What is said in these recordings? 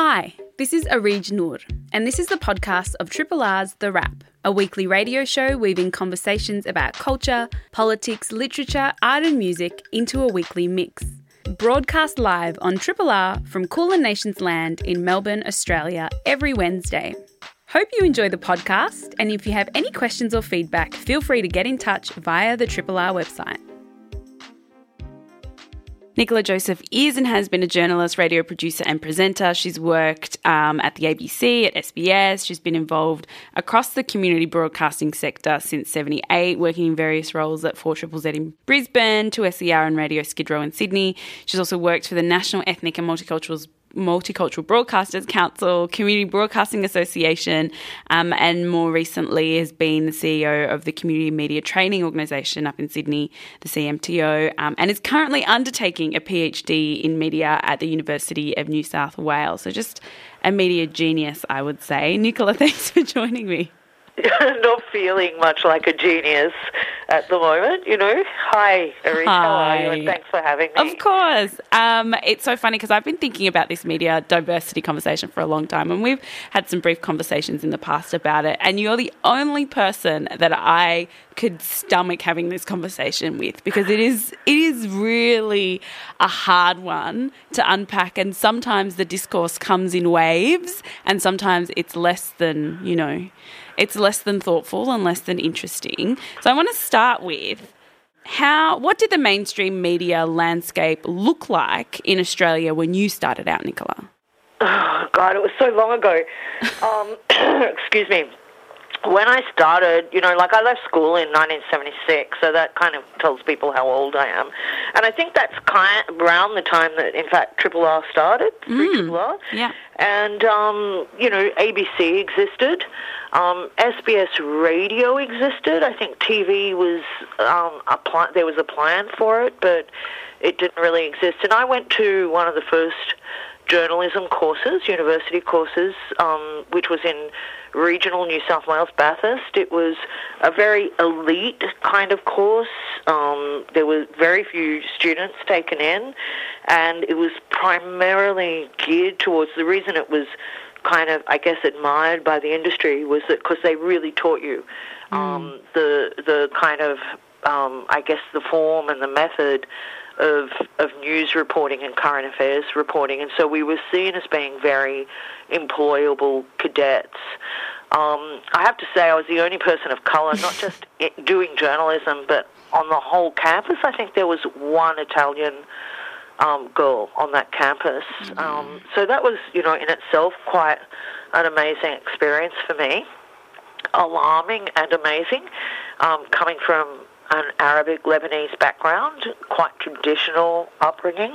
Hi, this is Areej Noor, and this is the podcast of Triple R's The Wrap, a weekly radio show weaving conversations about culture, politics, literature, art, and music into a weekly mix. Broadcast live on Triple R from Kulin Nations Land in Melbourne, Australia, every Wednesday. Hope you enjoy the podcast, and if you have any questions or feedback, feel free to get in touch via the Triple R website. Nicola Joseph is and has been a journalist, radio producer, and presenter. She's worked um, at the ABC, at SBS. She's been involved across the community broadcasting sector since 78, working in various roles at 4 Z in Brisbane, 2SER and Radio Skid Row in Sydney. She's also worked for the National Ethnic and Multicultural Multicultural Broadcasters Council, Community Broadcasting Association, um, and more recently has been the CEO of the Community Media Training Organisation up in Sydney, the CMTO, um, and is currently undertaking a PhD in media at the University of New South Wales. So just a media genius, I would say. Nicola, thanks for joining me. not feeling much like a genius at the moment, you know. Hi, Areej. Hi. How are you? And thanks for having me. Of course. Um, it's so funny because I've been thinking about this media diversity conversation for a long time, and we've had some brief conversations in the past about it. And you're the only person that I could stomach having this conversation with because it is it is really a hard one to unpack and sometimes the discourse comes in waves and sometimes it's less than you know it's less than thoughtful and less than interesting. So I want to start with how what did the mainstream media landscape look like in Australia when you started out, Nicola? Oh, God, it was so long ago. Um, excuse me when I started, you know, like I left school in 1976, so that kind of tells people how old I am. And I think that's kind of around the time that, in fact, Triple R started, mm. Triple R. Yeah. And, um, you know, ABC existed. Um, SBS radio existed. I think TV was, um, a pl- there was a plan for it, but it didn't really exist. And I went to one of the first journalism courses, university courses, um, which was in regional New South Wales Bathurst. It was a very elite kind of course. Um, there were very few students taken in, and it was primarily geared towards the reason it was kind of, I guess, admired by the industry was that because they really taught you um, mm. the the kind of, um, I guess, the form and the method of of news reporting and current affairs reporting, and so we were seen as being very employable cadets. Um, I have to say, I was the only person of colour, not just doing journalism, but on the whole campus. I think there was one Italian um, girl on that campus. Mm-hmm. Um, so that was, you know, in itself quite an amazing experience for me. Alarming and amazing, um, coming from an Arabic Lebanese background, quite traditional upbringing.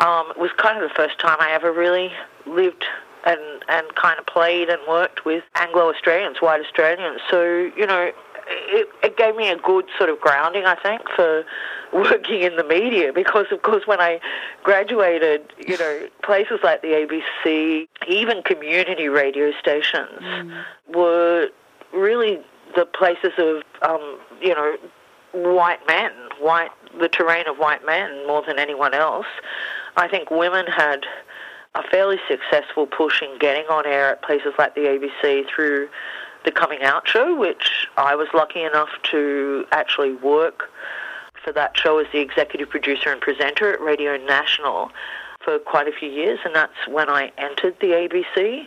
Um, it was kind of the first time I ever really lived and and kind of played and worked with Anglo Australians, white Australians. So you know, it, it gave me a good sort of grounding, I think, for working in the media because, of course, when I graduated, you know, places like the ABC, even community radio stations, mm. were really the places of, um, you know, white men, white the terrain of white men more than anyone else. I think women had a fairly successful push in getting on air at places like the ABC through the Coming Out show, which I was lucky enough to actually work for that show as the executive producer and presenter at Radio National for quite a few years, and that's when I entered the ABC.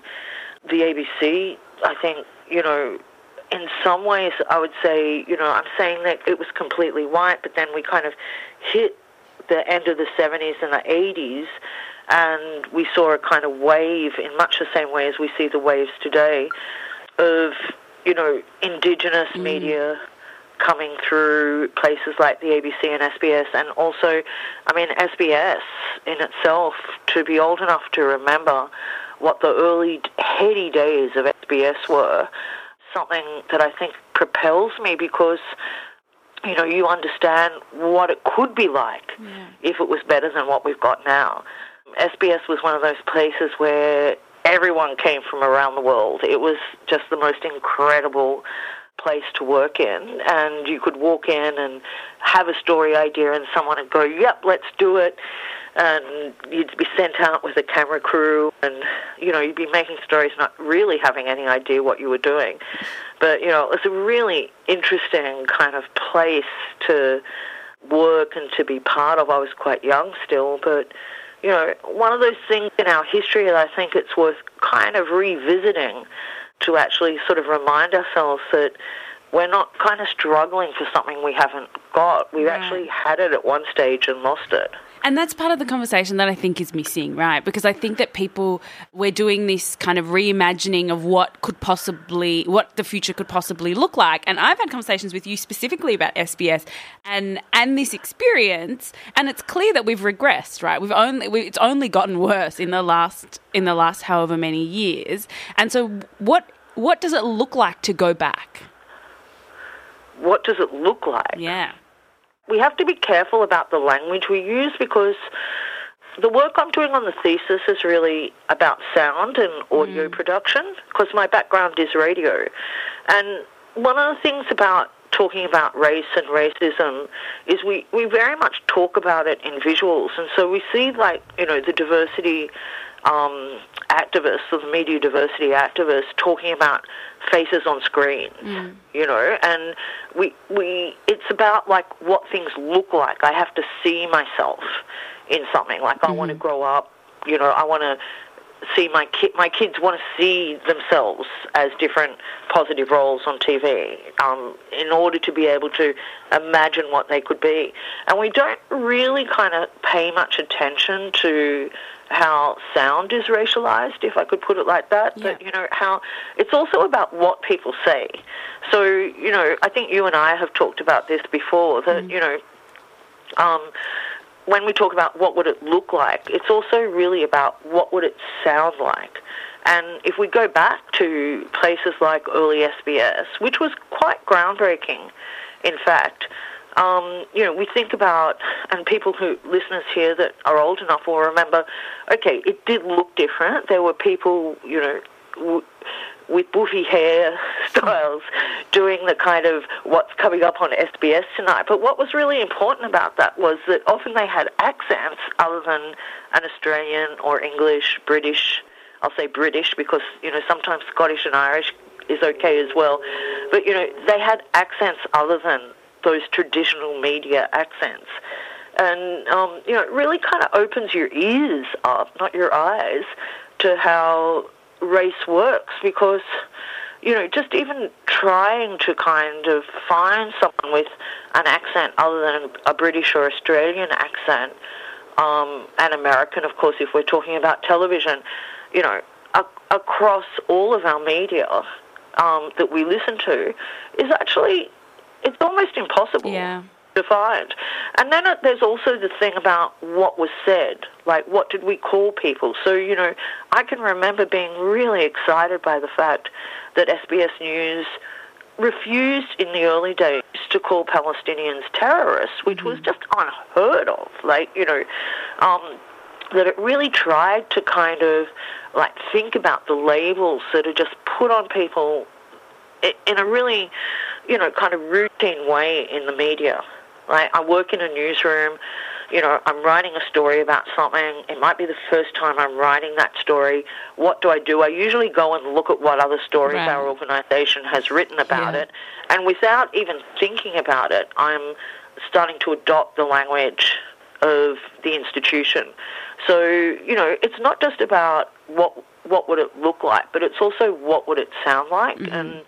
The ABC, I think, you know, in some ways, I would say, you know, I'm saying that it was completely white, but then we kind of hit the end of the 70s and the 80s, and we saw a kind of wave in much the same way as we see the waves today of, you know, indigenous mm. media coming through places like the ABC and SBS, and also, I mean, SBS in itself, to be old enough to remember what the early heady days of SBS were, something that I think propels me because you know you understand what it could be like yeah. if it was better than what we've got now. SBS was one of those places where everyone came from around the world. It was just the most incredible place to work in, and you could walk in and have a story idea, and someone would go, "Yep, let's do it." and you'd be sent out with a camera crew and you know you'd be making stories not really having any idea what you were doing but you know it was a really interesting kind of place to work and to be part of i was quite young still but you know one of those things in our history that i think it's worth kind of revisiting to actually sort of remind ourselves that we're not kind of struggling for something we haven't got. We've right. actually had it at one stage and lost it. And that's part of the conversation that I think is missing, right? Because I think that people, we're doing this kind of reimagining of what could possibly, what the future could possibly look like. And I've had conversations with you specifically about SBS and and this experience, and it's clear that we've regressed, right? We've only, we, it's only gotten worse in the last in the last however many years. And so, what what does it look like to go back? What does it look like? Yeah we have to be careful about the language we use because the work I'm doing on the thesis is really about sound and audio mm. production because my background is radio. And one of the things about talking about race and racism is we, we very much talk about it in visuals. And so we see, like, you know, the diversity um, activists or the media diversity activists talking about faces on screen, mm. you know, and we we it's about like what things look like. I have to see myself in something. Like mm-hmm. I want to grow up, you know, I want to see my kid. My kids want to see themselves as different positive roles on TV, um, in order to be able to imagine what they could be. And we don't really kind of pay much attention to how sound is racialized, if I could put it like that. Yeah. But you know how it's also about what people say. So you know, I think you and I have talked about this before. That mm. you know. Um, when we talk about what would it look like, it's also really about what would it sound like. And if we go back to places like early SBS, which was quite groundbreaking, in fact, um, you know, we think about, and people who, listeners here that are old enough will remember, okay, it did look different. There were people, you know, w- with boofy hair styles doing the kind of what's coming up on SBS tonight. But what was really important about that was that often they had accents other than an Australian or English, British. I'll say British because, you know, sometimes Scottish and Irish is okay as well. But, you know, they had accents other than those traditional media accents. And, um, you know, it really kind of opens your ears up, not your eyes, to how race works because, you know, just even trying to kind of find someone with an accent other than a British or Australian accent, um, and American, of course, if we're talking about television, you know, a- across all of our media um, that we listen to, is actually it's almost impossible. Yeah. Find. And then there's also the thing about what was said, like what did we call people? So, you know, I can remember being really excited by the fact that SBS News refused in the early days to call Palestinians terrorists, which mm-hmm. was just unheard of. Like, you know, um, that it really tried to kind of like think about the labels that are just put on people in a really you know, kind of routine way in the media. Right? I work in a newsroom. You know, I'm writing a story about something. It might be the first time I'm writing that story. What do I do? I usually go and look at what other stories right. our organisation has written about yeah. it, and without even thinking about it, I'm starting to adopt the language of the institution. So, you know, it's not just about what what would it look like, but it's also what would it sound like, mm-hmm. and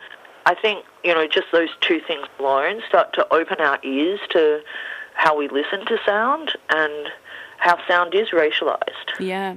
I think, you know, just those two things alone start to open our ears to how we listen to sound and how sound is racialized. Yeah.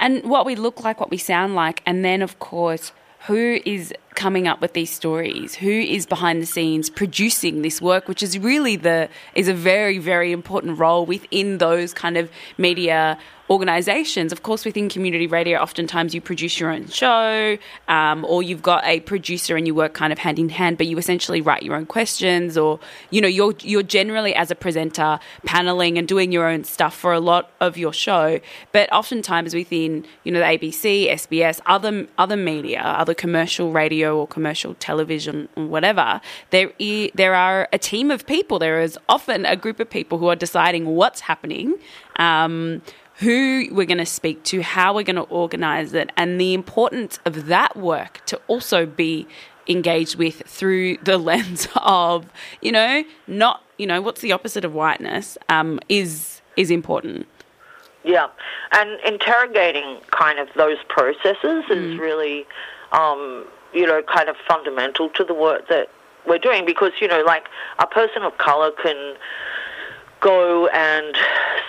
And what we look like, what we sound like, and then, of course, who is coming up with these stories who is behind the scenes producing this work which is really the is a very very important role within those kind of media organizations. Of course, within community radio, oftentimes you produce your own show, um, or you've got a producer and you work kind of hand in hand, but you essentially write your own questions, or you know, you're you're generally as a presenter paneling and doing your own stuff for a lot of your show. But oftentimes within you know the ABC, SBS, other other media, other commercial radio radio or commercial television or whatever, there i- there are a team of people. There is often a group of people who are deciding what's happening. Um, who we're going to speak to, how we're going to organize it, and the importance of that work to also be engaged with through the lens of, you know, not, you know, what's the opposite of whiteness um, is is important. Yeah, and interrogating kind of those processes is really, um, you know, kind of fundamental to the work that we're doing because, you know, like a person of color can go and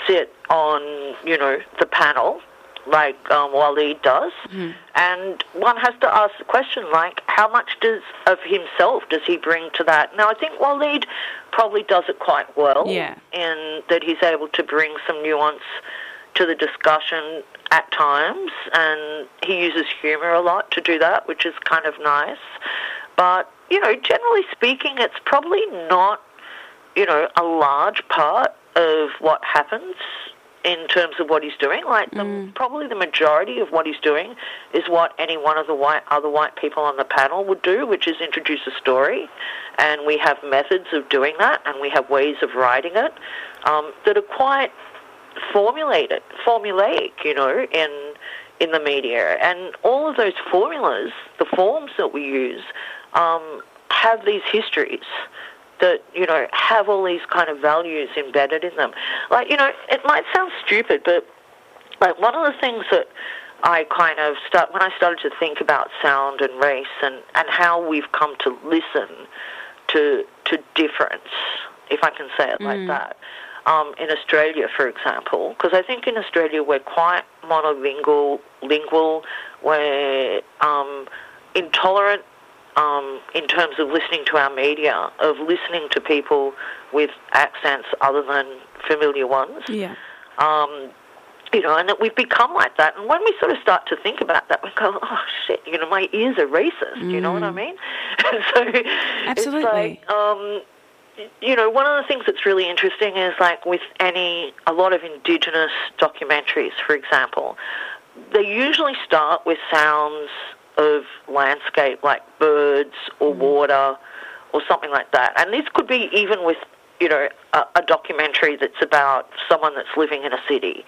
sit on, you know, the panel like um, Waleed does, and one has to ask the question like, how much does of himself does he bring to that? Now, I think Waleed probably does it quite well Yeah. in that he's able to bring some nuance to the discussion at times, and he uses humour a lot to do that, which is kind of nice. But you know, generally speaking, it's probably not you know a large part of what happens in terms of what he's doing. Like the, probably the majority of what he's doing is what any one of the white other white people on the panel would do, which is introduce a story, and we have methods of doing that, and we have ways of writing it um, that are quite formulated, formulaic, you know, in in the media, and all of those formulas, the forms that we use, um, have these histories that you know have all these kind of values embedded in them. Like you know, it might sound stupid, but like one of the things that I kind of start when I started to think about sound and race and and how we've come to listen to to difference, if I can say it like that. Um, in Australia, for example, because I think in Australia we're quite monolingual, lingual, we're um, intolerant um, in terms of listening to our media, of listening to people with accents other than familiar ones. Yeah. Um, you know, and that we've become like that. And when we sort of start to think about that, we go, oh, shit, you know, my ears are racist. You know what I mean? So Absolutely. like, um, you know, one of the things that's really interesting is like with any, a lot of indigenous documentaries, for example, they usually start with sounds of landscape like birds or mm-hmm. water or something like that. And this could be even with, you know, a, a documentary that's about someone that's living in a city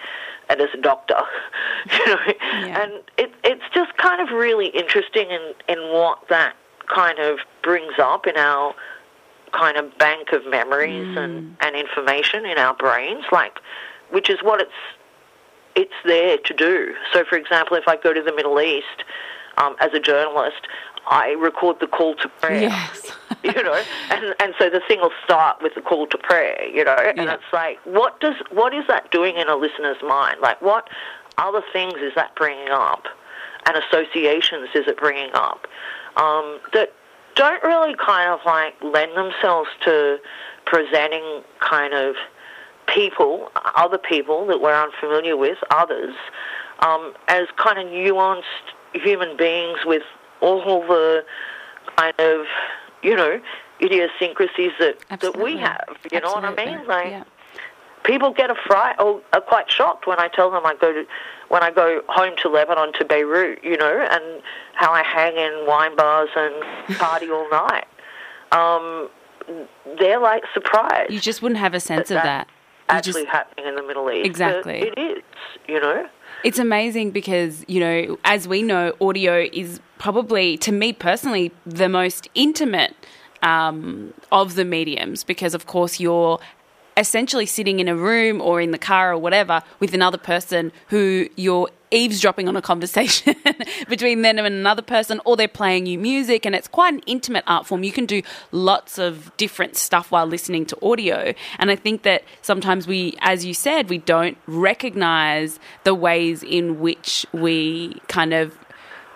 and is a doctor, you know. Yeah. And it, it's just kind of really interesting in, in what that kind of brings up in our kind of bank of memories and, and information in our brains, like, which is what it's it's there to do. So, for example, if I go to the Middle East um, as a journalist, I record the call to prayer. Yes. you know, and and so the thing will start with the call to prayer. You know, and Yeah. it's like, what does what is that doing in a listener's mind? Like, what other things is that bringing up, and associations is it bringing up um, that don't really kind of like lend themselves to presenting kind of people, other people that we're unfamiliar with, others, um, as kind of nuanced human beings with all the kind of, you know, idiosyncrasies that, that we have. You know what I mean? Like, yeah. people get a fright or are quite shocked when I tell them I go to when I go home to Lebanon to Beirut, you know, and how I hang in wine bars and party all night. Um, they're like surprised. You just wouldn't have a sense of that. actually just- happening in the Middle East. But Exactly. it is, you know. It's amazing because, you know, as we know, audio is probably, to me personally, the most intimate um, of the mediums because, of course, you're essentially sitting in a room or in the car or whatever with another person who you're eavesdropping on a conversation between them and another person or they're playing you music and it's quite an intimate art form. You can do lots of different stuff while listening to audio. And i think that sometimes we as you said we don't recognize the ways in which we kind of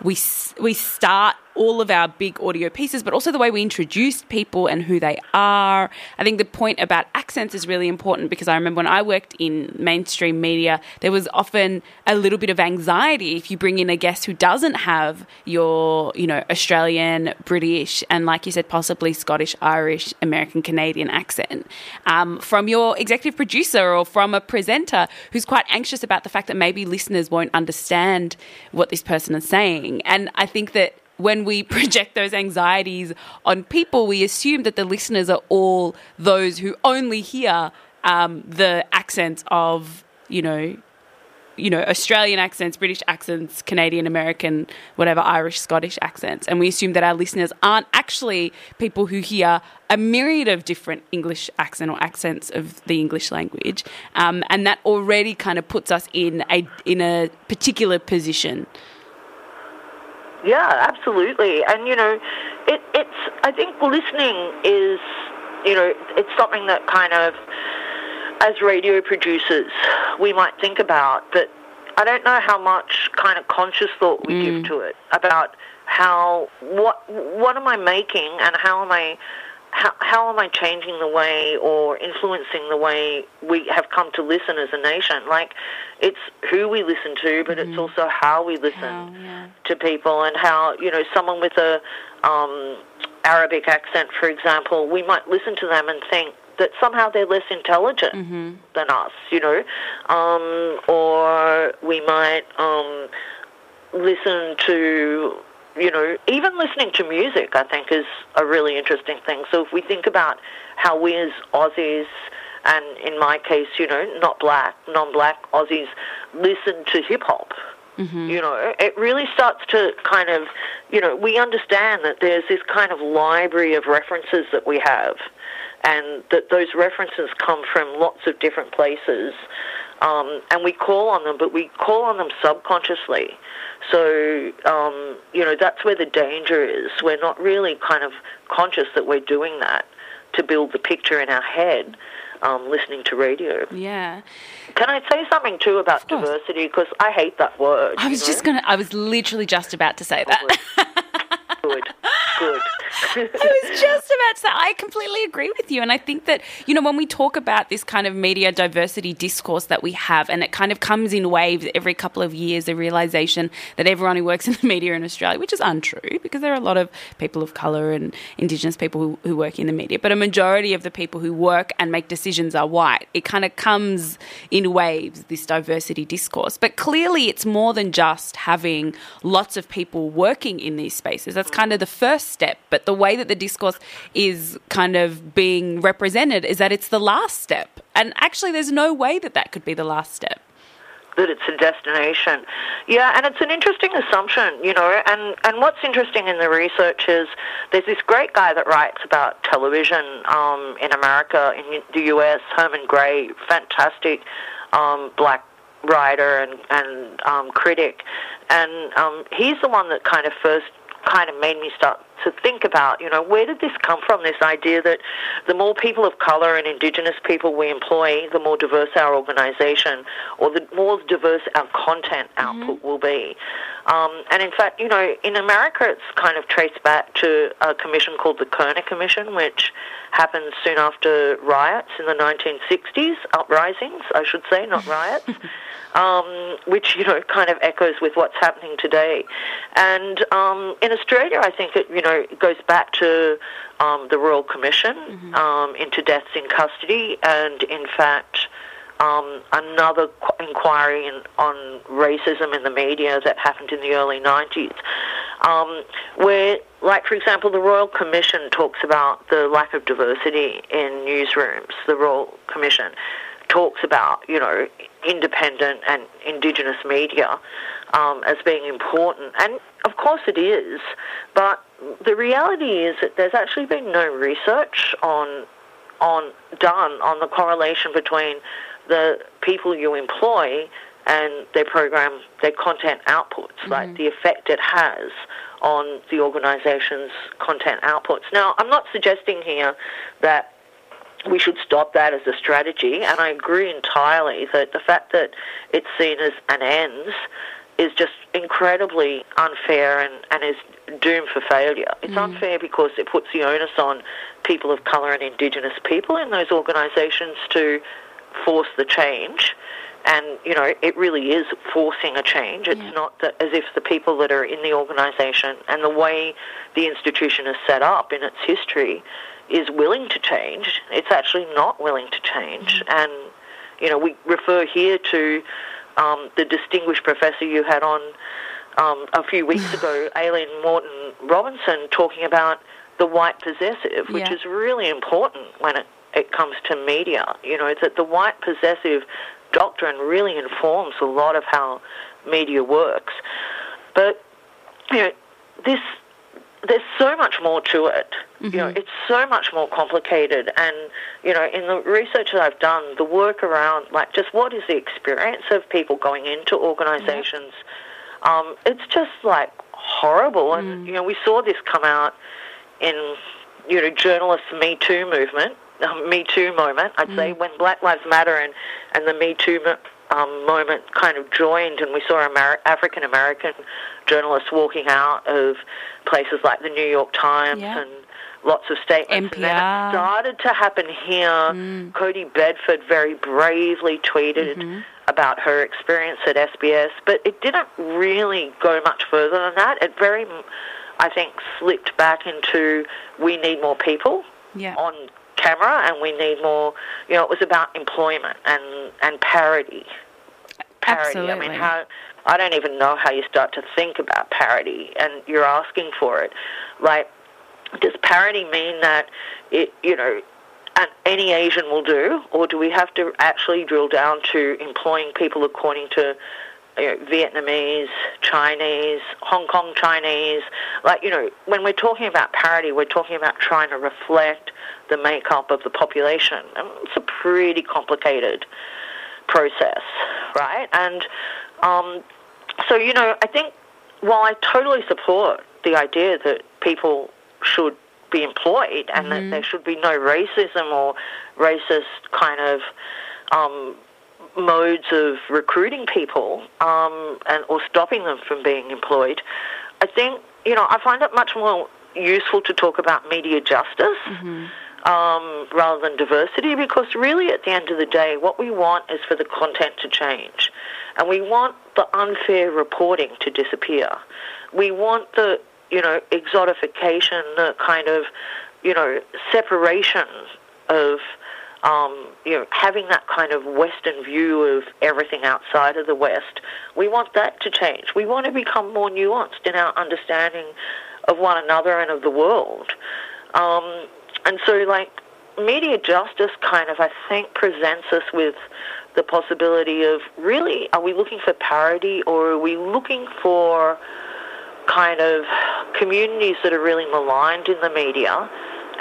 we we start all of our big audio pieces, but also the way we introduce people and who they are. I think the point about accents is really important because I remember when I worked in mainstream media, there was often a little bit of anxiety if you bring in a guest who doesn't have your, you know, Australian, British, and like you said, possibly Scottish, Irish, American, Canadian accent um, from your executive producer or from a presenter who's quite anxious about the fact that maybe listeners won't understand what this person is saying. And I think that when we project those anxieties on people, we assume that the listeners are all those who only hear um, the accents of, you know, you know, Australian accents, British accents, Canadian, American, whatever, Irish, Scottish accents. And we assume that our listeners aren't actually people who hear a myriad of different English accent or accents of the English language. Um, and that already kind of puts us in a, in a particular position. Yeah, absolutely. And, you know, it, it's, I think listening is, you know, it's something that kind of, as radio producers, we might think about, but I don't know how much kind of conscious thought we mm. give to it about how, what, what am I making and how am I how, how am I changing the way or influencing the way we have come to listen as a nation? Like, it's who we listen to, but mm-hmm. it's also how we listen how, yeah. to people and how, you know, someone with a um, Arabic accent, for example, we might listen to them and think that somehow they're less intelligent mm-hmm. than us, you know, um, or we might um, listen to you know, even listening to music, I think, is a really interesting thing. So if we think about how we as Aussies, and in my case, you know, not black, non-black Aussies, listen to hip hop. Mm-hmm. You know, it really starts to kind of, you know, we understand that there's this kind of library of references that we have, and that those references come from lots of different places, um, and we call on them, but we call on them subconsciously. So, um, you know, that's where the danger is. We're not really kind of conscious that we're doing that to build the picture in our head. Um, listening to radio. Yeah. Can I say something too about diversity? Because I hate that word. I was just gonna. I was literally just about to say that. Good. Good. I was just about to say, I completely agree with you. And I think that, you know, when we talk about this kind of media diversity discourse that we have, and it kind of comes in waves every couple of years, the realization that everyone who works in the media in Australia, which is untrue because there are a lot of people of colour and Indigenous people who, who work in the media, but a majority of the people who work and make decisions are white. It kind of comes in waves, this diversity discourse. But clearly, it's more than just having lots of people working in these spaces. That's kind of the first step. But the way that the discourse is kind of being represented is that it's the last step. And actually, there's no way that that could be the last step that it's a destination. Yeah, and it's an interesting assumption, you know. And and what's interesting in the research is there's this great guy that writes about television um, in America, in the U.S. Herman Gray, fantastic um, black writer and and um, critic, and um, he's the one that kind of first kind of made me start to think about, you know, where did this come from? This idea that the more people of colour and Indigenous people we employ, the more diverse our organisation, or the more diverse our content mm-hmm. output mm-hmm. will be. Um, and in fact, you know, in America, it's kind of traced back to a commission called the Kerner Commission, which happened soon after riots in the 1960s, uprisings, I should say, not riots. um, which you know kind of echoes with what's happening today. And um, in Australia, I think it you know goes back to um, the Royal Commission mm-hmm. Um, into deaths in custody, and in fact. Um, another inquiry in, on racism in the media that happened in the early 90s, um, where, like, for example, the Royal Commission talks about the lack of diversity in newsrooms, the Royal Commission talks about, you know, independent and indigenous media um, as being important. And of course it is, but the reality is that there's actually been no research on on done on the correlation between the people you employ and their program, their content outputs, mm-hmm. like the effect it has on the organization's content outputs. Now, I'm not suggesting here that we should stop that as a strategy. And I agree entirely that the fact that it's seen as an ends is just incredibly unfair and, and is doomed for failure. It's mm. unfair because it puts the onus on people of colour and Indigenous people in those organisations to force the change. And, you know, it really is forcing a change. It's yeah. not that as if the people that are in the organisation and the way the institution is set up in its history is willing to change. It's actually not willing to change. Mm-hmm. And, you know, we refer here to um, the distinguished professor you had on um, a few weeks ago, Aileen Morton Robinson talking about the white possessive, which Yeah. is really important when it, it comes to media. You know, that the white possessive doctrine really informs a lot of how media works. But, you know, this there's so much more to it. You know, it's so much more complicated. And you know, in the research that I've done, the work around like just what is the experience of people going into organisations, um, it's just like horrible. And you know, we saw this come out in you know journalists' Me Too movement, um, Me Too moment. I'd say when Black Lives Matter and and the Me Too mo- um, moment kind of joined, and we saw Amer- African American journalists walking out of places like the New York Times Yeah. and lots of statements. And then NPR. it started to happen here. Kodie Bedford very bravely tweeted about her experience at SBS, but it didn't really go much further than that. It very, I think, slipped back into we need more people Yeah. on camera and we need more you know it was about employment and and parity parity i mean how i don't even know how you start to think about parity and you're asking for it. Like does parity mean that it you know any asian will do or do we have to actually drill down to employing people according to you know, Vietnamese, Chinese, Hong Kong Chinese. Like, you know, when we're talking about parity, we're talking about trying to reflect the makeup of the population. And it's a pretty complicated process, right? And um, so, you know, I think while I totally support the idea that people should be employed and that there should be no racism or racist kind of um, modes of recruiting people um, and or stopping them from being employed, I think you know I find it much more useful to talk about media justice um, rather than diversity because really at the end of the day, what we want is for the content to change, and we want the unfair reporting to disappear. We want the you know exotification, the kind of you know separation of um, you know, having that kind of Western view of everything outside of the West, we want that to change. We want to become more nuanced in our understanding of one another and of the world. Um, and so, like, media justice kind of, I think, presents us with the possibility of really, are we looking for parity or are we looking for kind of communities that are really maligned in the media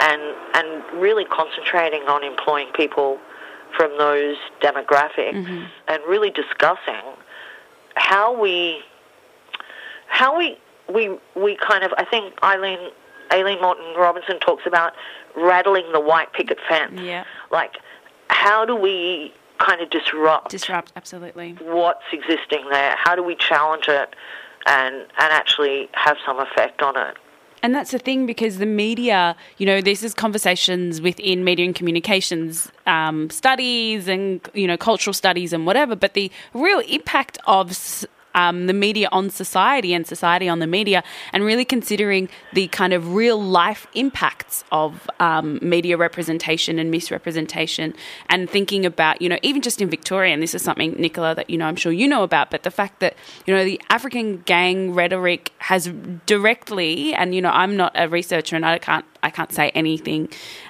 and and really concentrating on employing people from those demographics mm-hmm. and really discussing how we how we we we kind of I think Eileen Aileen Moreton-Robinson talks about rattling the white picket fence. Yeah. Like how do we kind of disrupt Disrupt, absolutely. what's existing there? How do we challenge it and and actually have some effect on it? And that's the thing because the media, you know, this is conversations within media and communications um, studies and, you know, cultural studies and whatever. But the real impact of um, the media on society and society on the media, and really considering the kind of real life impacts of um, media representation and misrepresentation, and thinking about, you know, even just in Victoria, and this is something, Nicola, that, you know, I'm sure you know about, but the fact that, you know, the African gang rhetoric has directly, and, you know, I'm not a researcher and I can't, I can't say anything.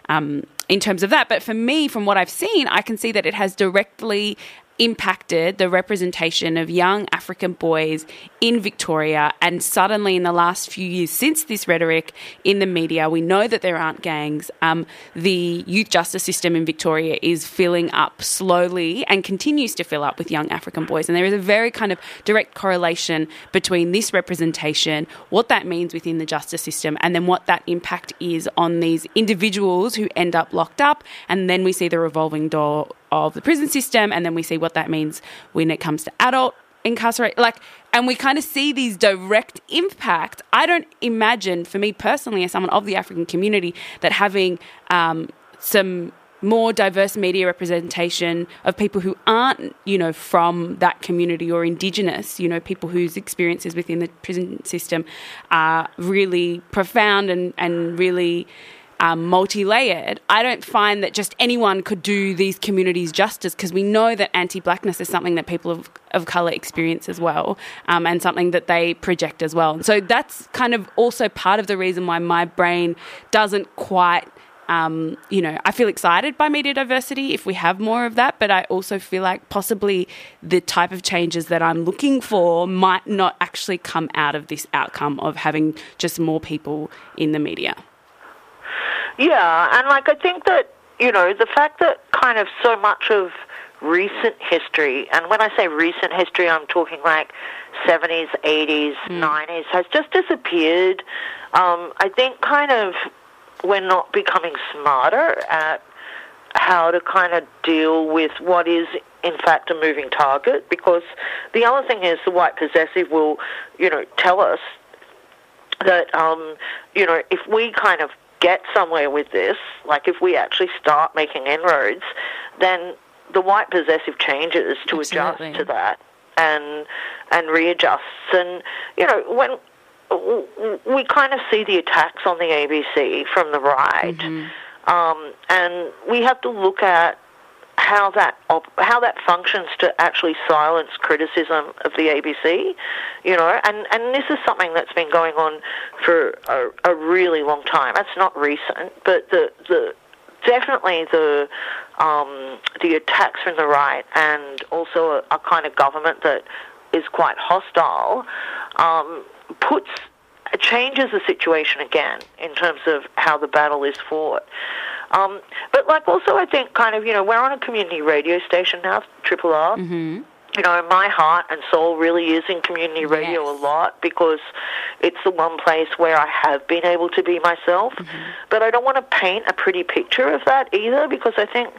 Um, in terms of that, but for me, from what I've seen, I can see that it has directly impacted the representation of young African boys in Victoria. And suddenly, in the last few years since this rhetoric in the media, we know that there aren't gangs. Um, the youth justice system in Victoria is filling up slowly and continues to fill up with young African boys. And there is a very kind of direct correlation between this representation, what that means within the justice system, and then what that impact is on these individuals who end up locked up. And then we see the revolving door of the prison system, and then we see what that means when it comes to adult incarcerate like and we kind of see these direct impact. I don't imagine for me personally as someone of the african community that having um, some more diverse media representation of people who aren't you know from that community or indigenous you know people whose experiences within the prison system are really profound and and really um, multi layered, I don't find that just anyone could do these communities justice because we know that anti blackness is something that people of, of colour experience as well um, and something that they project as well. So that's kind of also part of the reason why my brain doesn't quite um, you know, I feel excited by media diversity if we have more of that, but I also feel like possibly the type of changes that I'm looking for might not actually come out of this outcome of having just more people in the media. Yeah, and like I think that, you know, the fact that kind of so much of recent history, and when I say recent history, I'm talking like 70s, 80s, mm. 90s, has just disappeared. Um, I think kind of we're not becoming smarter at how to kind of deal with what is in fact a moving target because the other thing is the white possessive will you know tell us that um, you know if we kind of get somewhere with this like if we actually start making inroads then the white possessive changes to Absolutely. adjust to that and and readjusts and you know when we kind of see the attacks on the ABC from the right, mm-hmm. um, and we have to look at how that op- how that functions to actually silence criticism of the ABC, you know, and, and this is something that's been going on for a, a really long time. That's not recent, but the the definitely the um, the attacks from the right and also a, a kind of government that is quite hostile um, puts changes the situation again in terms of how the battle is fought. Um, but like also, I think kind of you know we're on a community radio station now, Triple R. Mm-hmm. You know, my heart and soul really is in community radio yes. a lot because it's the one place where I have been able to be myself. Mm-hmm. But I don't want to paint a pretty picture of that either because I think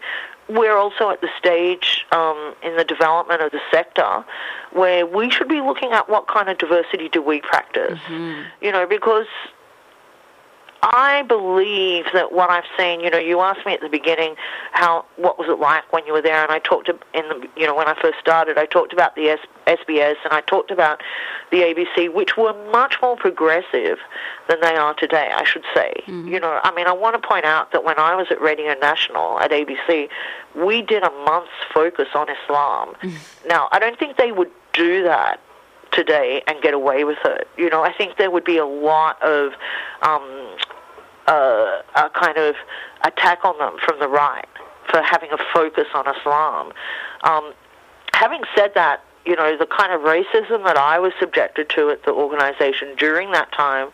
we're also at the stage um, in the development of the sector where we should be looking at what kind of diversity do we practice. Mm-hmm. You know, because I believe that what I've seen, you know, you asked me at the beginning how what was it like when you were there, and I talked to, in the, you know, when I first started, I talked about the S, SBS and I talked about the ABC, which were much more progressive than they are today. I should say, mm-hmm. you know, I mean, I want to point out that when I was at Radio National at ABC, we did a month's focus on Islam. Mm-hmm. Now, I don't think they would do that today and get away with it. You know, I think there would be a lot of um, a kind of attack on them from the right for having a focus on Islam. Um, having said that, you know, the kind of racism that I was subjected to at the organization during that time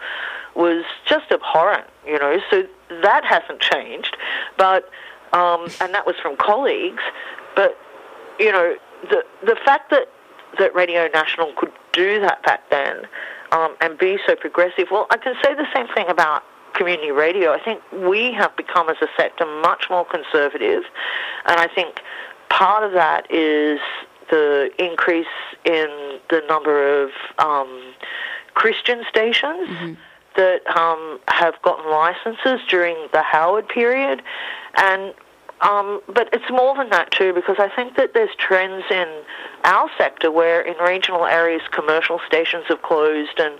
was just abhorrent, you know, so that hasn't changed. But, um, and that was from colleagues, but, you know, the, the fact that, that Radio National could do that back then um, and be so progressive, well, I can say the same thing about community radio, I think we have become as a sector much more conservative, and I think part of that is the increase in the number of um, Christian stations. Mm-hmm. That um, have gotten licenses during the Howard period, and um, but it's more than that too, because I think that there's trends in our sector where in regional areas commercial stations have closed and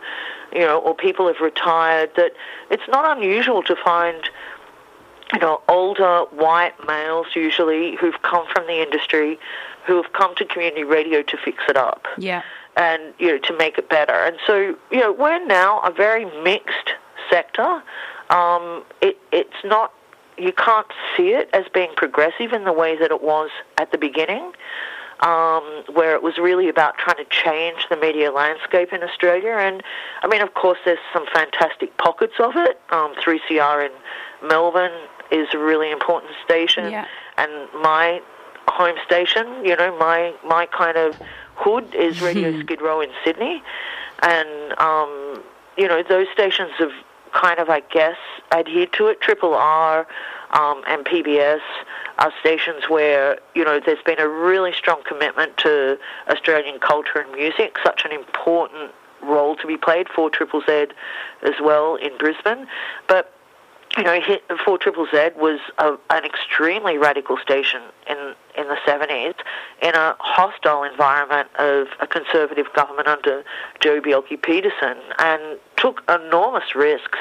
you know, or people have retired, that it's not unusual to find, you know, older white males usually who've come from the industry, who have come to community radio to fix it up. Yeah. And, you know, to make it better. And so, you know, we're now a very mixed sector. Um, it, it's not, you can't see it as being progressive in the way that it was at the beginning um, where it was really about trying to change the media landscape in Australia. And I mean, of course, there's some fantastic pockets of it. Um, 3CR in Melbourne is a really important station, yeah. and my home station, you know, my my kind of hood is Radio Skid Row in Sydney, and um, you know, those stations have kind of, I guess, adhered to it. Triple R um, and PBS are stations where you know there's been a really strong commitment to Australian culture and music, such an important role to be played for Triple Z as well in Brisbane. But you know, Four Triple Z was a, an extremely radical station in in the 70s in a hostile environment of a conservative government under Joe Bjelke-Petersen and took enormous risks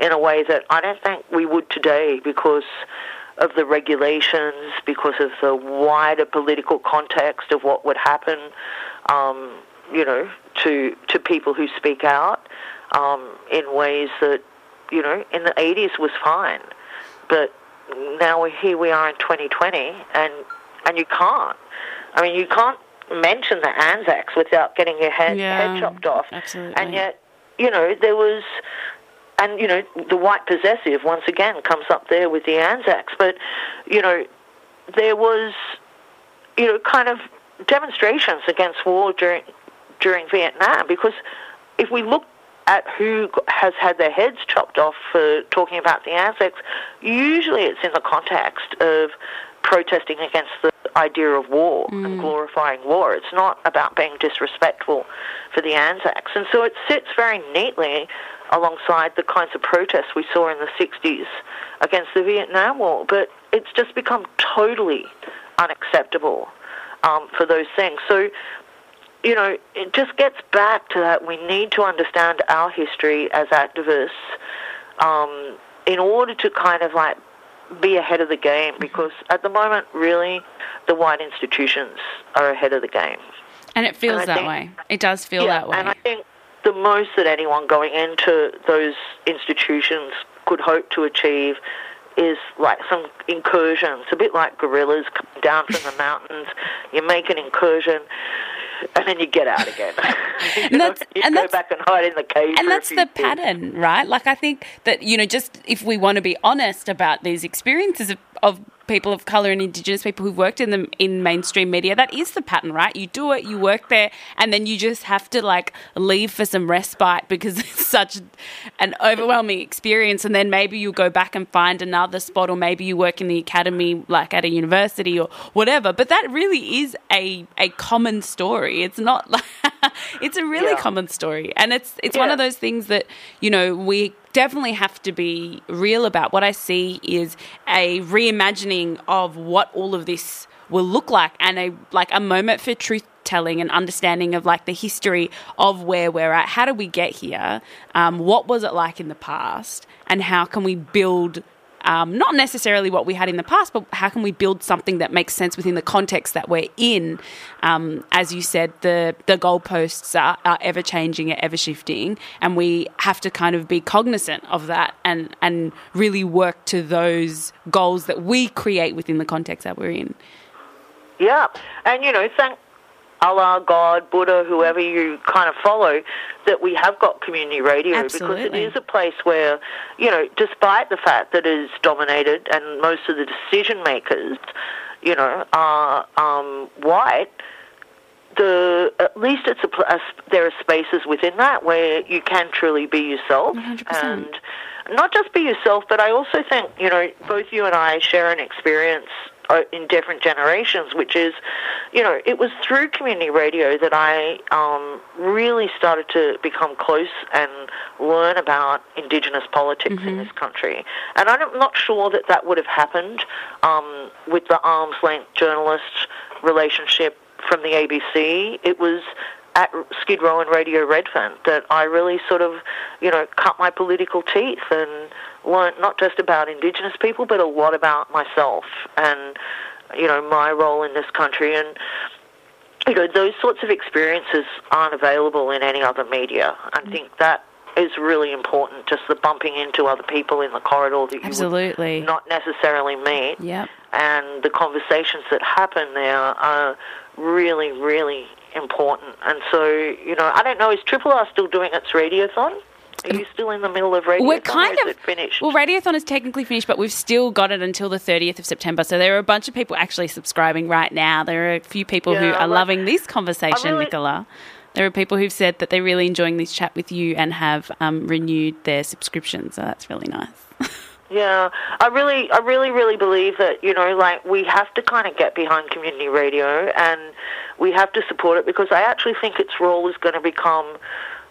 in a way that I don't think we would today because of the regulations, because of the wider political context of what would happen, um, you know, to to people who speak out um, in ways that, you know, in the 80s was fine, but now here we are in 2020, and and you can't. I mean, you can't mention the Anzacs without getting your head, Yeah, head chopped off. absolutely. And yet, you know, there was, and you know, the white possessive once again comes up there with the Anzacs. But you know, there was, you know, kind of demonstrations against war during during Vietnam because if we look at who has had their heads chopped off for talking about the Anzacs, usually it's in the context of protesting against the idea of war and glorifying war. It's not about being disrespectful for the Anzacs. And so it sits very neatly alongside the kinds of protests we saw in the 60s against the Vietnam War. But it's just become totally unacceptable um, for those things. So you know, it just gets back to that we need to understand our history as activists um, in order to kind of like be ahead of the game because at the moment, really, the white institutions are ahead of the game. And it feels And that think- way. It does feel yeah, that way. and I think the most that anyone going into those institutions could hope to achieve is like some incursions, a bit like guerrillas coming down from the mountains. You make an incursion, and then you get out again. And know, that's- you and go that's- back and hide in the cave. and that's the pattern, right? Like I think that you know, just if we want to be honest about these experiences of, of people of color and indigenous people who've worked in the in mainstream media, that is the pattern, right? You do it, you work there, and then you just have to like leave for some respite because it's such an overwhelming experience, and then maybe you go back and find another spot, or maybe you work in the academy, like at a university or whatever. But that really is a a common story. It's not like it's a really Yeah. common story, and it's it's one of those things that you know we definitely have to be real about. What I see is a reimagining of what all of this will look like, and a like a moment for truth telling and understanding of like the history of where we're at. How did we get here? Um, what was it like in the past, and how can we build? Um, not necessarily what we had in the past, but how can we build something that makes sense within the context that we're in? Um, as you said, the the goalposts are, are ever changing, are ever shifting, and we have to kind of be cognizant of that and and really work to those goals that we create within the context that we're in. Yeah, and you know, thank Allah, God, Buddha, whoever you kind of follow, that we have got community radio because it is a place where, you know, despite the fact that it is dominated and most of the decision makers, you know, are um, white. The at least it's a, a there are spaces within that where you can truly be yourself 100%. and not just be yourself, but I also think you know both you and I share an experience uh, in different generations, which is, you know, it was through community radio that I um, really started to become close and learn about Indigenous politics in this country. And I'm not sure that that would have happened um, with the arm's length journalist relationship from the ABC. It was at Skid Row and Radio Redfern that I really sort of, you know, cut my political teeth and learnt not just about Indigenous people, but a lot about myself and, you know, my role in this country. And, you know, those sorts of experiences aren't available in any other media. I mm. think that is really important, just the bumping into other people in the corridor that you Absolutely. would not necessarily meet Yep. and the conversations that happen there are really, really important. And so, you know, I don't know, is Triple R still doing its radiothon? Are you still in the middle of radiothon? We're kind is of it finished. Well, Radiothon is technically finished, but we've still got it until the 30th of September. So there are a bunch of people actually subscribing right now. There are a few people who are well, loving this conversation, really- Nicola. There are people who've said that they're really enjoying this chat with you and have um, renewed their subscription. So that's really nice. Yeah, I really, I really, really believe that you know, like we have to kind of get behind community radio and we have to support it because I actually think its role is going to become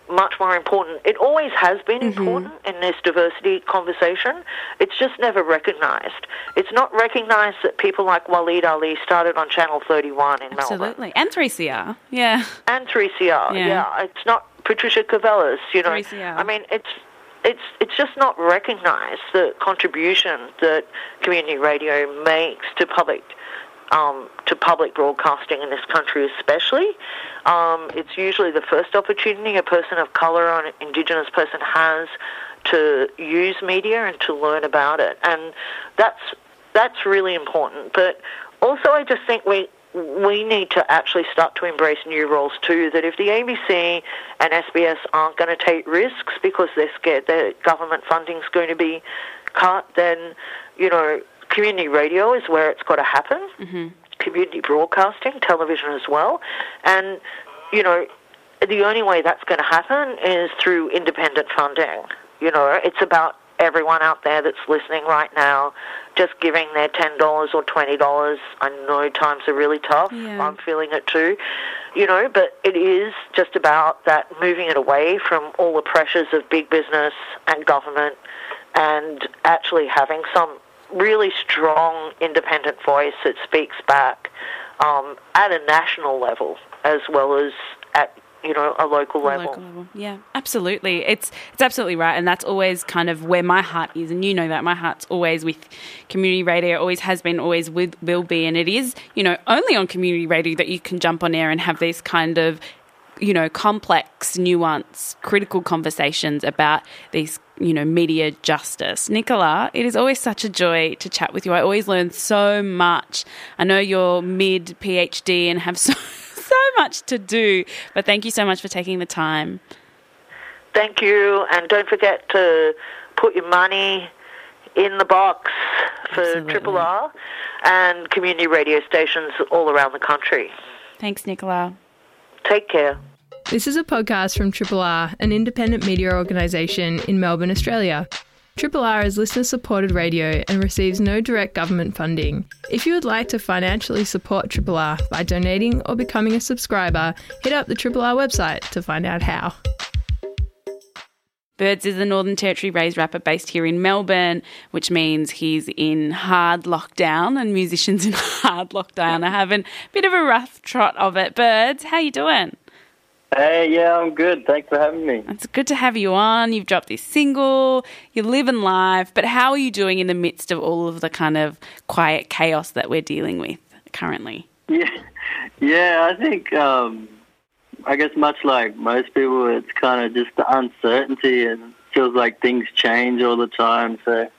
much more important. It always has been mm-hmm. important in this diversity conversation. It's just never recognized. It's not recognized that people like Waleed Aly started on Channel 31 in Melbourne Absolutely. And 3CR. Yeah. and 3CR. Yeah. Yeah. it's not Patricia Karvelas. You know, 3CR. I mean, it's it's it's just not recognised the contribution that community radio makes to public um, to public broadcasting in this country, especially. Um, it's usually the first opportunity a person of colour or an Indigenous person has to use media and to learn about it, and that's that's really important. But also, I just think we we need to actually start to embrace new roles too. That if the ABC and SBS aren't going to take risks because they're scared that government funding is going to be cut, then you know community radio is where it's got to happen. Mm-hmm. Community broadcasting, television as well, and you know the only way that's going to happen is through independent funding. You know, it's about everyone out there that's listening right now just giving their $10 or $20. I know times are really tough. Yeah. I'm feeling it too. You know, but it is just about that moving it away from all the pressures of big business and government and actually having some really strong independent voice that speaks back um, at a national level as well as at you know a local level. Local level. Yeah, absolutely. It's it's absolutely right, and that's always kind of where my heart is, and you know that my heart's always with community radio. Always has been, always with, will be, and it is you know only on community radio that you can jump on air and have these kind of you know complex, nuanced, critical conversations about these you know media justice. Nicola, it is always such a joy to chat with you. I always learn so much. I know you're mid PhD and have so much to do. But thank you so much for taking the time. Thank you, and don't forget to put your money in the box for Absolutely. Triple R and community radio stations all around the country. Thanks, Nicola. Take care. This is a podcast from Triple R, an independent media organisation in Melbourne, Australia. Triple R is listener supported radio and receives no direct government funding. If you would like to financially support Triple R by donating or becoming a subscriber, hit up the Triple R website to find out how. Birdz is a Northern Territory raised rapper based here in Melbourne, which means he's in hard lockdown and musicians in hard lockdown are having a bit of a rough trot of it. Birdz, how you doing? Hey, yeah, I'm good. Thanks for having me. It's good to have you on. You've dropped this single, you're living life, but how are you doing in the midst of all of the kind of quiet chaos that we're dealing with currently? Yeah, yeah. I think, um, I guess, much like most people, it's kind of just the uncertainty and feels like things change all the time. So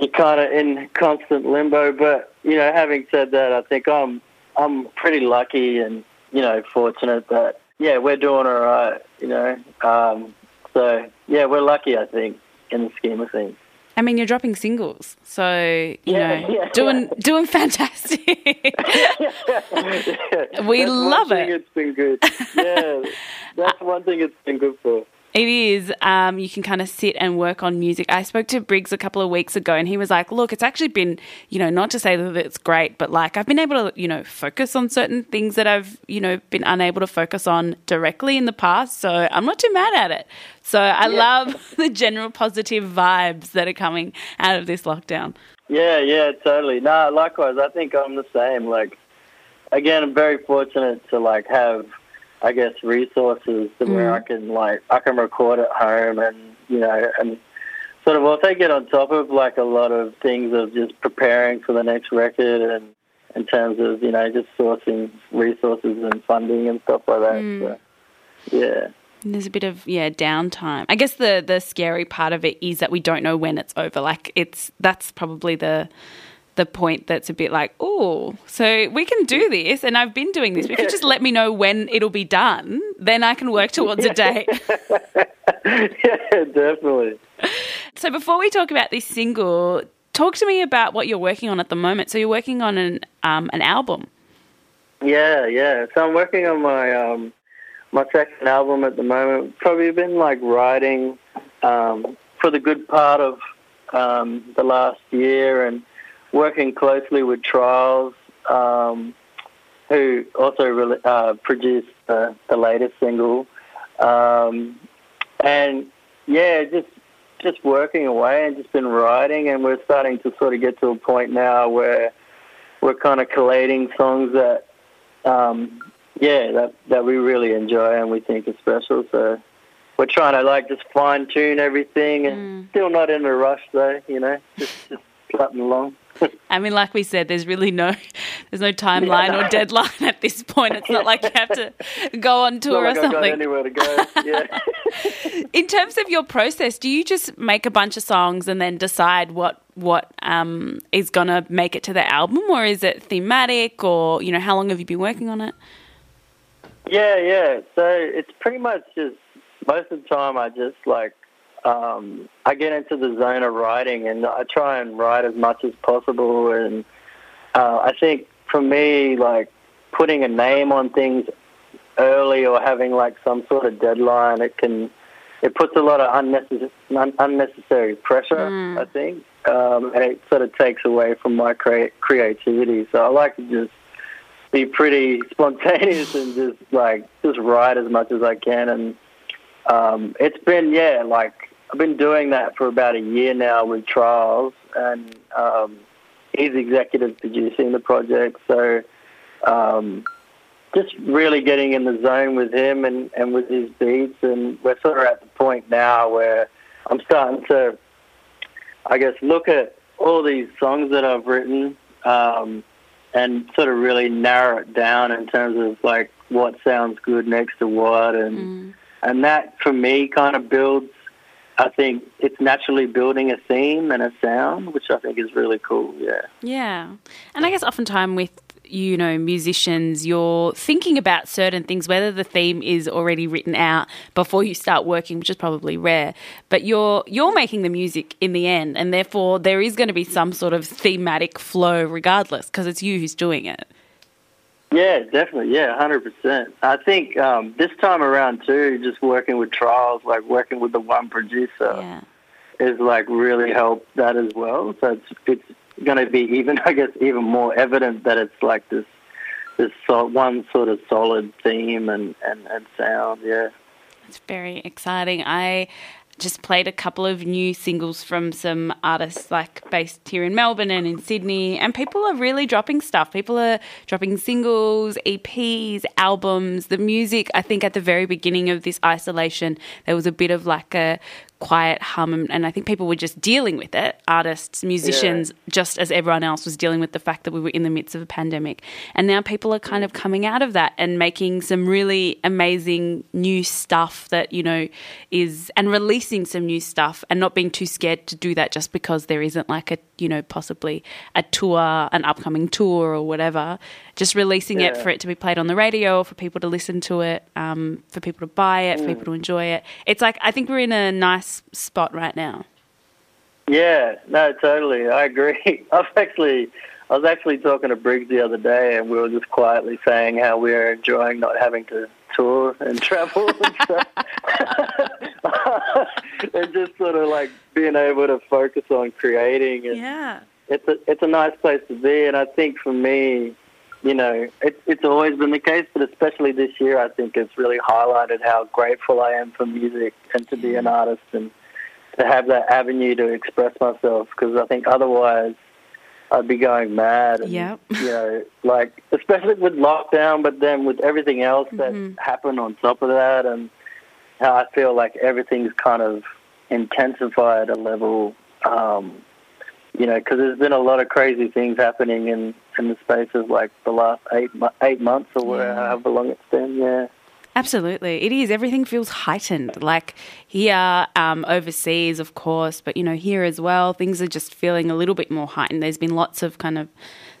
you're kind of in constant limbo. But you know, having said that, I think I'm I'm pretty lucky and you know fortunate that yeah we're doing all right. You know, um, so yeah, we're lucky. I think in the scheme of things. I mean, you're dropping singles, so you Yeah, know, yeah. doing doing fantastic. We That's love one thing it. It's been good. Yeah, that's one thing it's been good for. It is. Um, you can kind of sit and work on music. I spoke to Briggs a couple of weeks ago, and he was like, "Look, it's actually been, you know, not to say that it's great, but like I've been able to, you know, focus on certain things that I've, you know, been unable to focus on directly in the past. So I'm not too mad at it. So I love the general positive vibes that are coming out of this lockdown. Yeah, yeah, totally. No, likewise. I think I'm the same. Like, again, I'm very fortunate to like have, I guess, resources to where Mm. I can like I can record at home and you know and sort of also get on top of like a lot of things of just preparing for the next record and in terms of you know just sourcing resources and funding and stuff like that. Mm. So, yeah. And There's a bit of yeah downtime. I guess the the scary part of it is that we don't know when it's over. Like it's that's probably the the point that's a bit like oh so we can do this and I've been doing this. If you just let me know when it'll be done, then I can work towards a date. yeah, definitely. so before we talk about this single, talk to me about what you're working on at the moment. So you're working on an um, an album. Yeah, yeah. So I'm working on my um my second album at the moment. Probably been like writing um for the good part of um the last year and working closely with Trials, um, who also really, uh, produced the, the latest single. Um, and yeah, just just working away and just been writing and we're starting to sort of get to a point now where we're kind of collating songs that um, yeah, that that we really enjoy and we think is special. So we're trying to like just fine tune everything, and mm. still not in a rush though. You know, just just plotting along. I mean, like we said, there's really no, there's no timeline yeah, no. or deadline at this point. It's not like you have to go on tour like or something. anywhere to go. Yeah. In terms of your process, do you just make a bunch of songs and then decide what what um, is gonna make it to the album, or is it thematic, or you know, how long have you been working on it? Yeah, yeah. So it's pretty much just most of the time I just like um, I get into the zone of writing and I try and write as much as possible. And uh, I think for me, like putting a name on things early or having like some sort of deadline, it can it puts a lot of unnecessary unnecessary pressure. Mm. I think, um, and it sort of takes away from my cre- creativity. So I like to just be pretty spontaneous and just like just write as much as I can and um, it's been yeah like I've been doing that for about a year now with Trials, and um, he's executive producing the project. So um, just really getting in the zone with him and, and with his beats, and we're sort of at the point now where I'm starting to, I guess, look at all these songs that I've written um, and sort of really narrow it down in terms of like what sounds good next to what, and mm. and that for me kind of builds I think it's naturally building a theme and a sound, which I think is really cool. Yeah. Yeah. And I guess oftentimes with you know musicians you're thinking about certain things whether the theme is already written out before you start working which is probably rare but you're you're making the music in the end and therefore there is going to be some sort of thematic flow regardless because it's you who's doing it yeah, definitely. Yeah, hundred percent. I think um, this time around too, just working with Trials, like working with the one producer, yeah. is like really helped that as well. So it's it's going to be even, I guess, even more evident that it's like this this one sort of solid theme and and and sound. Yeah, it's very exciting. I just played a couple of new singles from some artists like based here in Melbourne and in Sydney and people are really dropping stuff. People are dropping singles, EPs, albums. The music, I think at the very beginning of this isolation, there was a bit of like a quiet hum and I think people were just dealing with it artists musicians yeah. just as everyone else was dealing with the fact that we were in the midst of a pandemic and now people are kind of coming out of that and making some really amazing new stuff that you know is and releasing some new stuff and not being too scared to do that just because there isn't like a you know possibly a tour an upcoming tour or whatever just releasing yeah. it for it to be played on the radio, for people to listen to it, um, for people to buy it, for mm. people to enjoy it. It's like I think we're in a nice spot right now. Yeah, no, totally. I agree. I've actually, I was actually talking to Briggs the other day, and we were just quietly saying how we're enjoying not having to tour and travel and stuff, and just sort of like being able to focus on creating. And yeah, it's a it's a nice place to be, and I think for me, you know, it, it's always been the case, but especially this year, I think it's really highlighted how grateful I am for music and to be an artist and to have that avenue to express myself. Because I think otherwise, I'd be going mad. And, yeah. You know, like especially with lockdown, but then with everything else that mm-hmm. happened on top of that, and how I feel like everything's kind of intensified a level. Um, you know, because there's been a lot of crazy things happening in in the space of like the last eight eight months or yeah. however long it's been. Yeah. Absolutely, it is. Everything feels heightened. Like here, um, overseas, of course, but you know, here as well, things are just feeling a little bit more heightened. There's been lots of kind of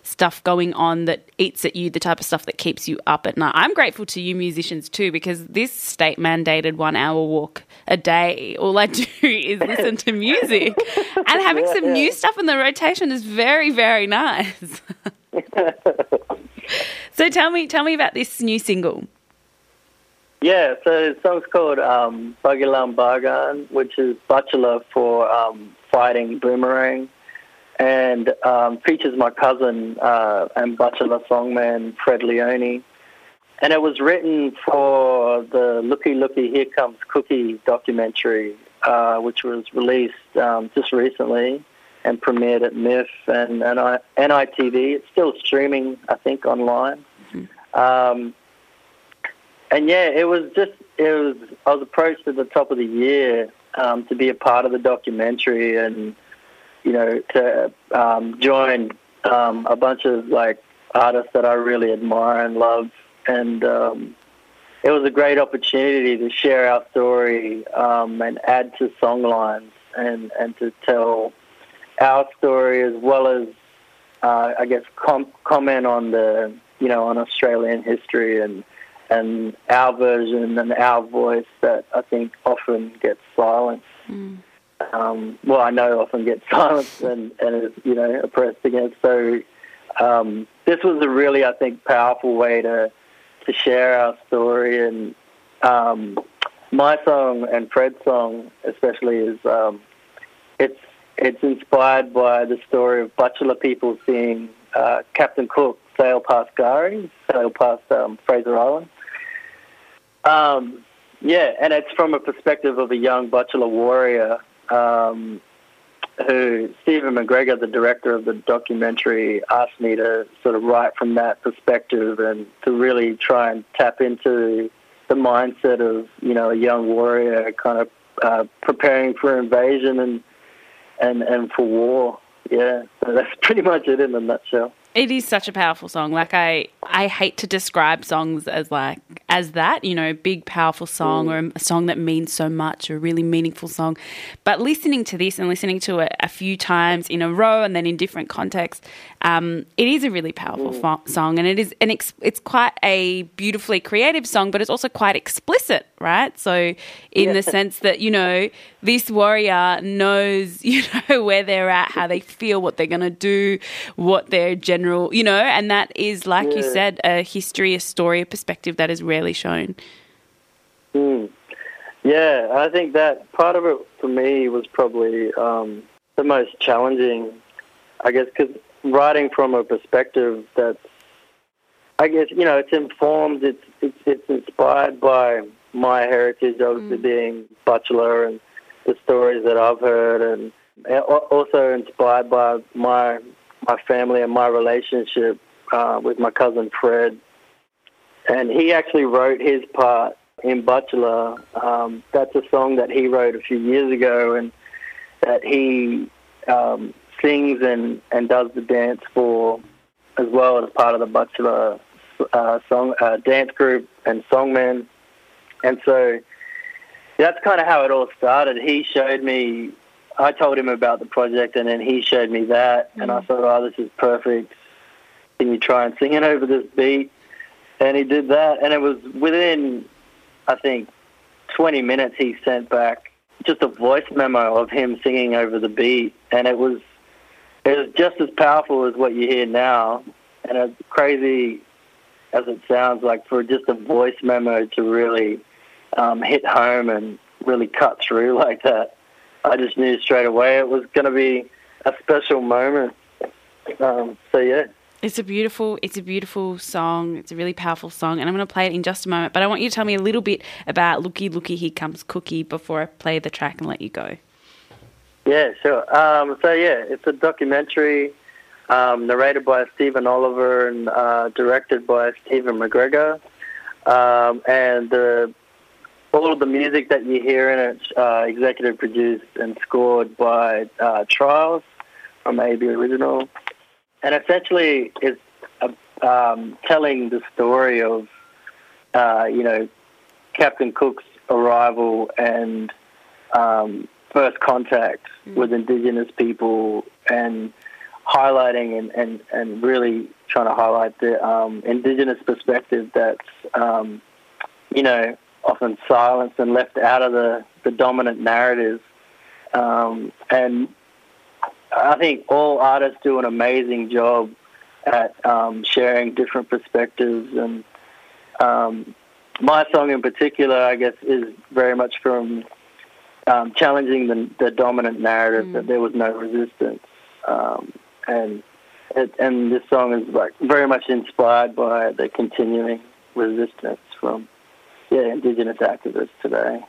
stuff going on that eats at you, the type of stuff that keeps you up at night. I'm grateful to you musicians too because this state mandated one hour walk a day. All I do is listen to music, and having some new stuff in the rotation is very, very nice. so tell me, tell me about this new single. Yeah, so the song's called um, Bagi-la-m Bargan, which is Butchulla for um, fighting boomerang and um, features my cousin uh, and Butchulla songman Fred Leone. And it was written for the Looky Looky Here Comes Cooky documentary, uh, which was released um, just recently and premiered at MIFF and, and I, NITV. It's still streaming, I think, online. Mm-hmm. Um, and yeah, it was just it was I was approached at the top of the year um, to be a part of the documentary and you know to um, join um, a bunch of like artists that I really admire and love, and um, it was a great opportunity to share our story um, and add to songlines and and to tell our story as well as uh, I guess com- comment on the you know on Australian history and and our version and our voice that I think often gets silenced. Mm. Um, well, I know often get silenced and, and you know, oppressed against. So um, this was a really, I think, powerful way to to share our story. And um, my song and Fred's song, especially, is um, it's it's inspired by the story of Butchulla people seeing uh, Captain Cook sail past K'gari, sail past um, Fraser Island. Um, yeah, and it's from a perspective of a young Butchulla warrior um, who Steven McGregor, the director of the documentary, asked me to sort of write from that perspective and to really try and tap into the mindset of you know a young warrior, kind of uh, preparing for invasion and and and for war. Yeah, so that's pretty much it in a nutshell. It is such a powerful song. Like I, I hate to describe songs as like as that, you know, big powerful song mm. or a song that means so much, or a really meaningful song. But listening to this and listening to it a few times in a row and then in different contexts, um, it is a really powerful mm. fo- song, and it is an ex- it's quite a beautifully creative song, but it's also quite explicit, right? So in the sense that you know this warrior knows you know where they're at, how they feel, what they're going to do, what their general, you know, and that is like yeah. you said, a history, a story, a perspective that is rarely shown. Mm. Yeah, I think that part of it for me was probably um, the most challenging, I guess, because writing from a perspective that's, I guess, you know, it's informed, it's it's, it's inspired by my heritage, obviously mm. being Butchulla and the stories that I've heard, and also inspired by my my family and my relationship uh, with my cousin Fred. And he actually wrote his part in Butchulla. Um, that's a song that he wrote a few years ago, and that he um, sings and, and does the dance for as well as part of the Butchulla uh, song uh, dance group and songmen. And so that's kind of how it all started. He showed me, I told him about the project, and then he showed me that, mm. and I mm. thought, oh, this is perfect. Can you try and sing it over this beat? And he did that, and it was within, I think, 20 minutes. He sent back just a voice memo of him singing over the beat, and it was it was just as powerful as what you hear now, and as crazy as it sounds, like for just a voice memo to really um, hit home and really cut through like that, I just knew straight away it was going to be a special moment. Um, so yeah. It's a beautiful, it's a beautiful song. It's a really powerful song, and I'm going to play it in just a moment. But I want you to tell me a little bit about "Looky, Looky, Here Comes Cooky" before I play the track and let you go. Yeah, sure. Um, so yeah, it's a documentary um, narrated by Steven Oliver and uh, directed by Steven McGregor. Um, and the, all of the music that you hear in it, uh, executive produced and scored by uh, Trials from AB Original. And essentially, it's um, telling the story of, uh, you know, Captain Cook's arrival and um, first contact mm. with Indigenous people and highlighting and, and, and really trying to highlight the um, Indigenous perspective that's, um, you know, often silenced and left out of the, the dominant narrative. Um, and I think all artists do an amazing job at um, sharing different perspectives. And um, my song in particular, I guess, is very much from um, challenging the, the, dominant narrative mm. that there was no resistance, um, and it, and this song is like very much inspired by the continuing resistance from yeah indigenous activists today.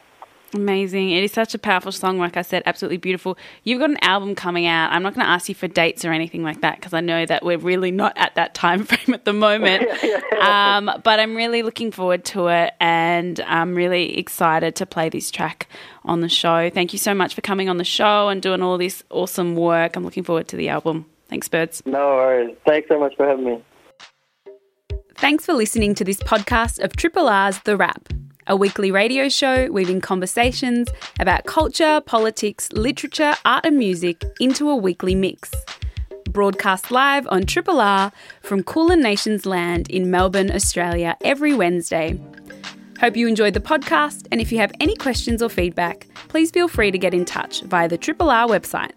Amazing. It is such a powerful song, like I said, absolutely beautiful. You've got an album coming out. I'm not going to ask you for dates or anything like that because I know that we're really not at that time frame at the moment. um, but I'm really looking forward to it and I'm really excited to play this track on the show. Thank you so much for coming on the show and doing all this awesome work. I'm looking forward to the album. Thanks, Birdz. No worries. Thanks so much for having me. Thanks for listening to this podcast of Triple R's The Wrap a weekly radio show weaving conversations about culture, politics, literature, art, and music into a weekly mix. Broadcast live on Triple R from Kulin Nations land in Melbourne, Australia, every Wednesday. Hope you enjoyed the podcast, and if you have any questions or feedback, please feel free to get in touch via the Triple R website